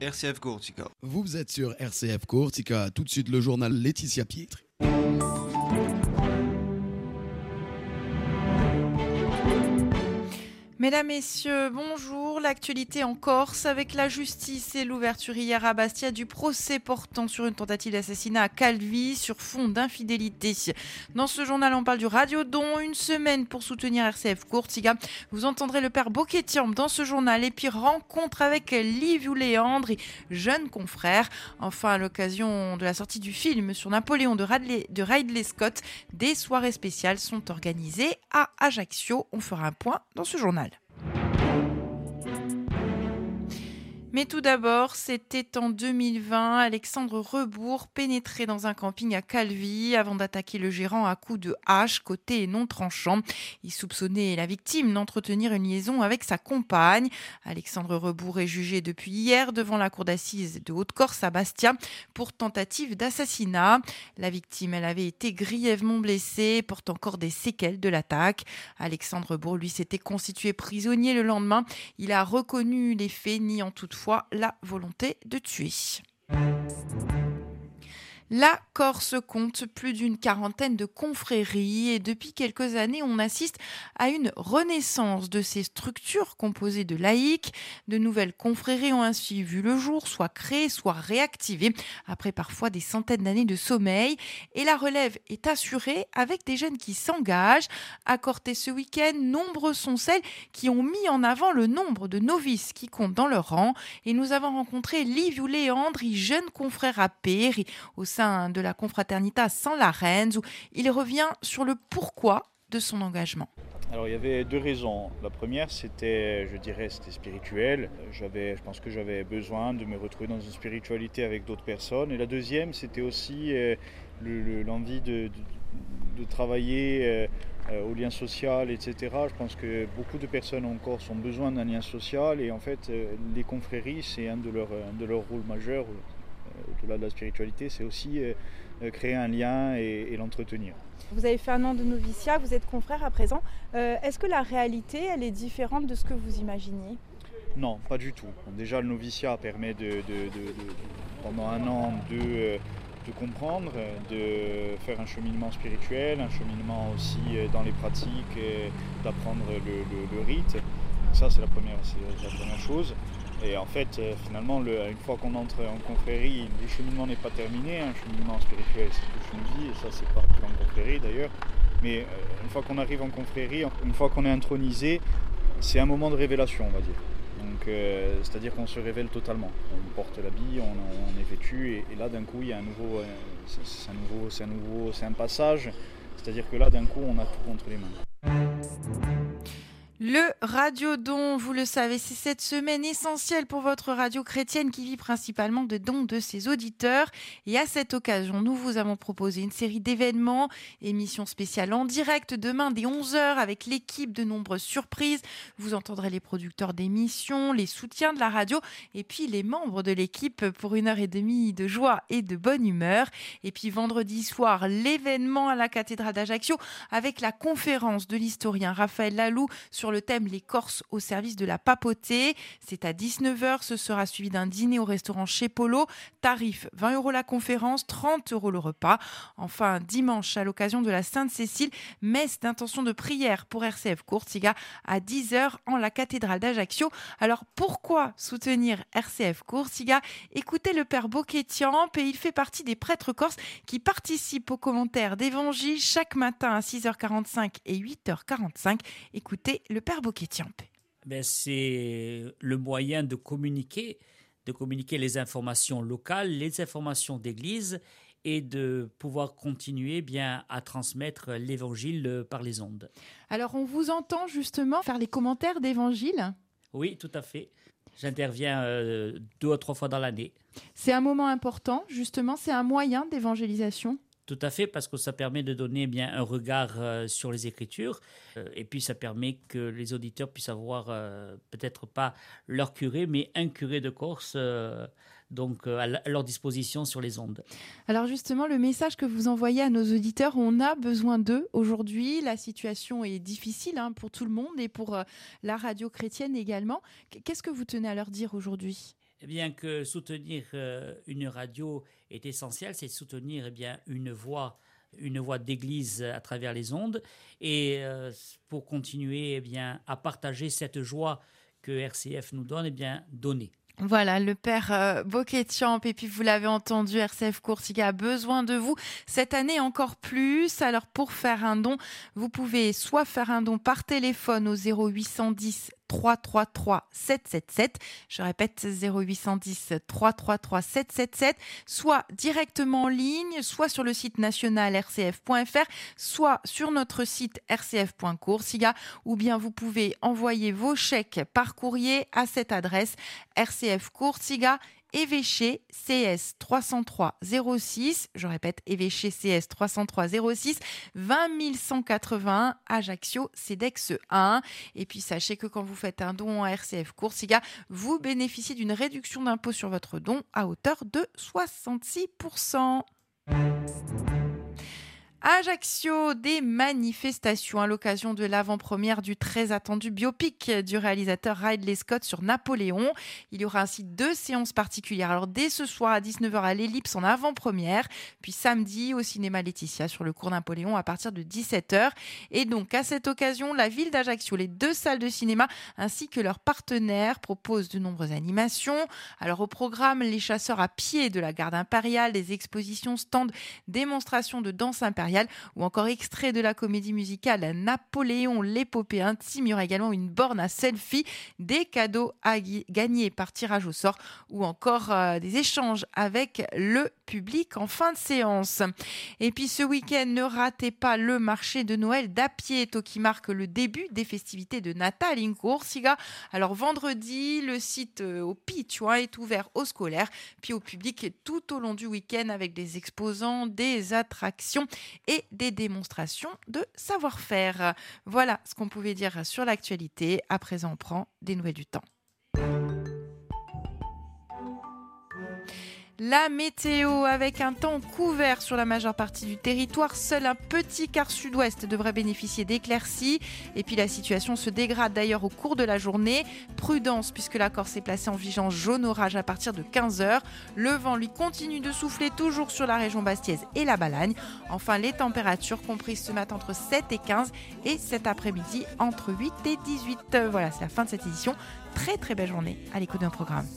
RCF Courtica. Vous êtes sur RCF Courtica, tout de suite le journal Laetitia Pietri. Mesdames, Messieurs, bonjour. L'actualité en Corse avec la justice et l'ouverture hier à Bastia du procès portant sur une tentative d'assassinat à Calvi sur fond d'infidélité. Dans ce journal, on parle du Radio Don, une semaine pour soutenir RCF Courtiga. Vous entendrez le père Boquetiam dans ce journal et puis rencontre avec Liviu Léandre jeune confrère. Enfin, à l'occasion de la sortie du film sur Napoléon de Ridley Scott, des soirées spéciales sont organisées à Ajaccio. On fera un point dans ce journal. Mais tout d'abord, c'était en 2020, Alexandre Rebourg pénétrait dans un camping à Calvi avant d'attaquer le gérant à coups de hache, côté et non tranchant. Il soupçonnait la victime d'entretenir une liaison avec sa compagne. Alexandre Rebourg est jugé depuis hier devant la cour d'assises de Haute-Corse à Bastia pour tentative d'assassinat. La victime, elle avait été grièvement blessée porte encore des séquelles de l'attaque. Alexandre Rebourg, lui, s'était constitué prisonnier le lendemain. Il a reconnu les faits, niant la volonté de tuer. La Corse compte plus d'une quarantaine de confréries et depuis quelques années, on assiste à une renaissance de ces structures composées de laïcs. De nouvelles confréries ont ainsi vu le jour, soit créées, soit réactivées, après parfois des centaines d'années de sommeil. Et la relève est assurée avec des jeunes qui s'engagent. À Corté ce week-end, nombreux sont celles qui ont mis en avant le nombre de novices qui comptent dans leur rang. Et nous avons rencontré Liviu Léandre, jeune confrère à Péry, au de la confraternita San Larenz, où il revient sur le pourquoi de son engagement. Alors il y avait deux raisons. La première, c'était, je dirais, c'était spirituel. J'avais, je pense que j'avais besoin de me retrouver dans une spiritualité avec d'autres personnes. Et la deuxième, c'était aussi euh, l'envie de, travailler euh, euh, au lien social, etc. Je pense que beaucoup de personnes encore ont besoin d'un lien social et en fait, les confréries, c'est un leurs de leurs rôles majeurs au-delà de la spiritualité, c'est aussi euh, euh, créer un lien et, l'entretenir. Vous avez fait un an de noviciat, vous êtes confrère à présent. Euh, est-ce que la réalité, elle est différente de ce que vous imaginiez? Non, pas du tout. déjà, le noviciat permet de, pendant un an de, comprendre, de faire un cheminement spirituel, un cheminement aussi dans les pratiques, d'apprendre le, rite. Ça, c'est la première chose. Et en fait, euh, finalement, une fois qu'on entre en confrérie, le cheminement n'est pas terminé. Un cheminement spirituel, c'est toute une vie, et ça, c'est pas que en confrérie d'ailleurs. Mais euh, une fois qu'on arrive en confrérie, une fois qu'on est intronisé, c'est un moment de révélation, on va dire. Donc, euh, c'est-à-dire qu'on se révèle totalement. On porte l'habit, on, on, est vêtu, et, là, d'un coup, il y a un nouveau, c'est un nouveau, c'est un nouveau, c'est un passage. C'est-à-dire que là, d'un coup, on a tout entre les mains. Le Radio Don, vous le savez, c'est cette semaine essentielle pour votre radio chrétienne qui vit principalement de dons de ses auditeurs. Et à cette occasion, nous vous avons proposé une série d'événements, émission spéciale en direct demain dès 11h avec l'équipe de nombreuses surprises. Vous entendrez les producteurs d'émissions, les soutiens de la radio et puis les membres de l'équipe pour une heure et demie de joie et de bonne humeur. Et puis vendredi soir, l'événement à la cathédrale d'Ajaccio avec la conférence de l'historien Raphaël Lalou sur le thème Les Corses au service de la papauté. C'est à 19h. Ce sera suivi d'un dîner au restaurant chez Polo. Tarif 20 euros la conférence, 30 euros le repas. Enfin, dimanche, à l'occasion de la Sainte-Cécile, messe d'intention de prière pour RCF Courtiga à 10h en la cathédrale d'Ajaccio. Alors pourquoi soutenir RCF Courtiga? Écoutez le père Boquetiamp et il fait partie des prêtres corses qui participent aux commentaires d'évangile chaque matin à 6h45 et 8h45. Écoutez le père ben, C'est le moyen de communiquer, de communiquer les informations locales, les informations d'église et de pouvoir continuer bien à transmettre l'évangile par les ondes. Alors on vous entend justement faire les commentaires d'évangile Oui, tout à fait. J'interviens euh, deux ou trois fois dans l'année. C'est un moment important, justement, c'est un moyen d'évangélisation tout à fait, parce que ça permet de donner bien un regard euh, sur les Écritures, euh, et puis ça permet que les auditeurs puissent avoir euh, peut-être pas leur curé, mais un curé de Corse. donc à leur disposition sur les ondes. Alors justement, le message que vous envoyez à nos auditeurs, on a besoin d'eux aujourd'hui. La situation est difficile hein, pour tout le monde et pour la radio chrétienne également. Qu'est-ce que vous tenez à leur dire aujourd'hui? Eh bien que soutenir euh, une radio est essentiel, c'est soutenir eh bien une voix une voix d'église à travers les ondes et euh, pour continuer eh bien à partager cette joie que RCF nous donne eh bien donner. Voilà, le père euh, et puis vous l'avez entendu, RCF Coursiga a besoin de vous cette année encore plus. Alors pour faire un don, vous pouvez soit faire un don par téléphone au 0810 333 777. Je répète 0810 333 777, soit directement en ligne, soit sur le site national rcf.fr, soit sur notre site rcf.coursiga, ou bien vous pouvez envoyer vos chèques par courrier à cette adresse RCF Coursiga évêché CS 303 06, je répète évêché CS 303 06, 20 181 Ajaccio CEDEX 1. Et puis sachez que quand vous faites un don à RCF Coursiga, vous bénéficiez d'une réduction d'impôt sur votre don à hauteur de 66%. Ajaccio, des manifestations à l'occasion de l'avant-première du très attendu biopic du réalisateur Ridley Scott sur Napoléon. Il y aura ainsi deux séances particulières. Alors dès ce soir à 19h à l'Ellipse en avant-première, puis samedi au cinéma Laetitia sur le cours Napoléon à partir de 17h. Et donc à cette occasion, la ville d'Ajaccio, les deux salles de cinéma ainsi que leurs partenaires proposent de nombreuses animations. Alors au programme, les chasseurs à pied de la garde impériale, des expositions, stands, démonstrations de danse impériale ou encore extrait de la comédie musicale Napoléon l'épopée intime. Il y aura également une borne à selfie, des cadeaux à gagner par tirage au sort ou encore euh, des échanges avec le public en fin de séance. Et puis ce week-end, ne ratez pas le marché de Noël d'Apieto qui marque le début des festivités de Natal in Corsica. Alors vendredi, le site euh, au Pitch est ouvert aux scolaires, puis au public tout au long du week-end avec des exposants, des attractions et des démonstrations de savoir-faire. Voilà ce qu'on pouvait dire sur l'actualité. À présent, on prend des nouvelles du temps. La météo avec un temps couvert sur la majeure partie du territoire. Seul un petit quart sud-ouest devrait bénéficier d'éclaircies. Et puis la situation se dégrade d'ailleurs au cours de la journée. Prudence puisque la Corse est placée en vigilance jaune orage à partir de 15h. Le vent lui continue de souffler toujours sur la région bastiaise et la Balagne. Enfin les températures comprises ce matin entre 7 et 15 et cet après-midi entre 8 et 18. Voilà, c'est la fin de cette édition. Très très belle journée à l'écoute d'un programme.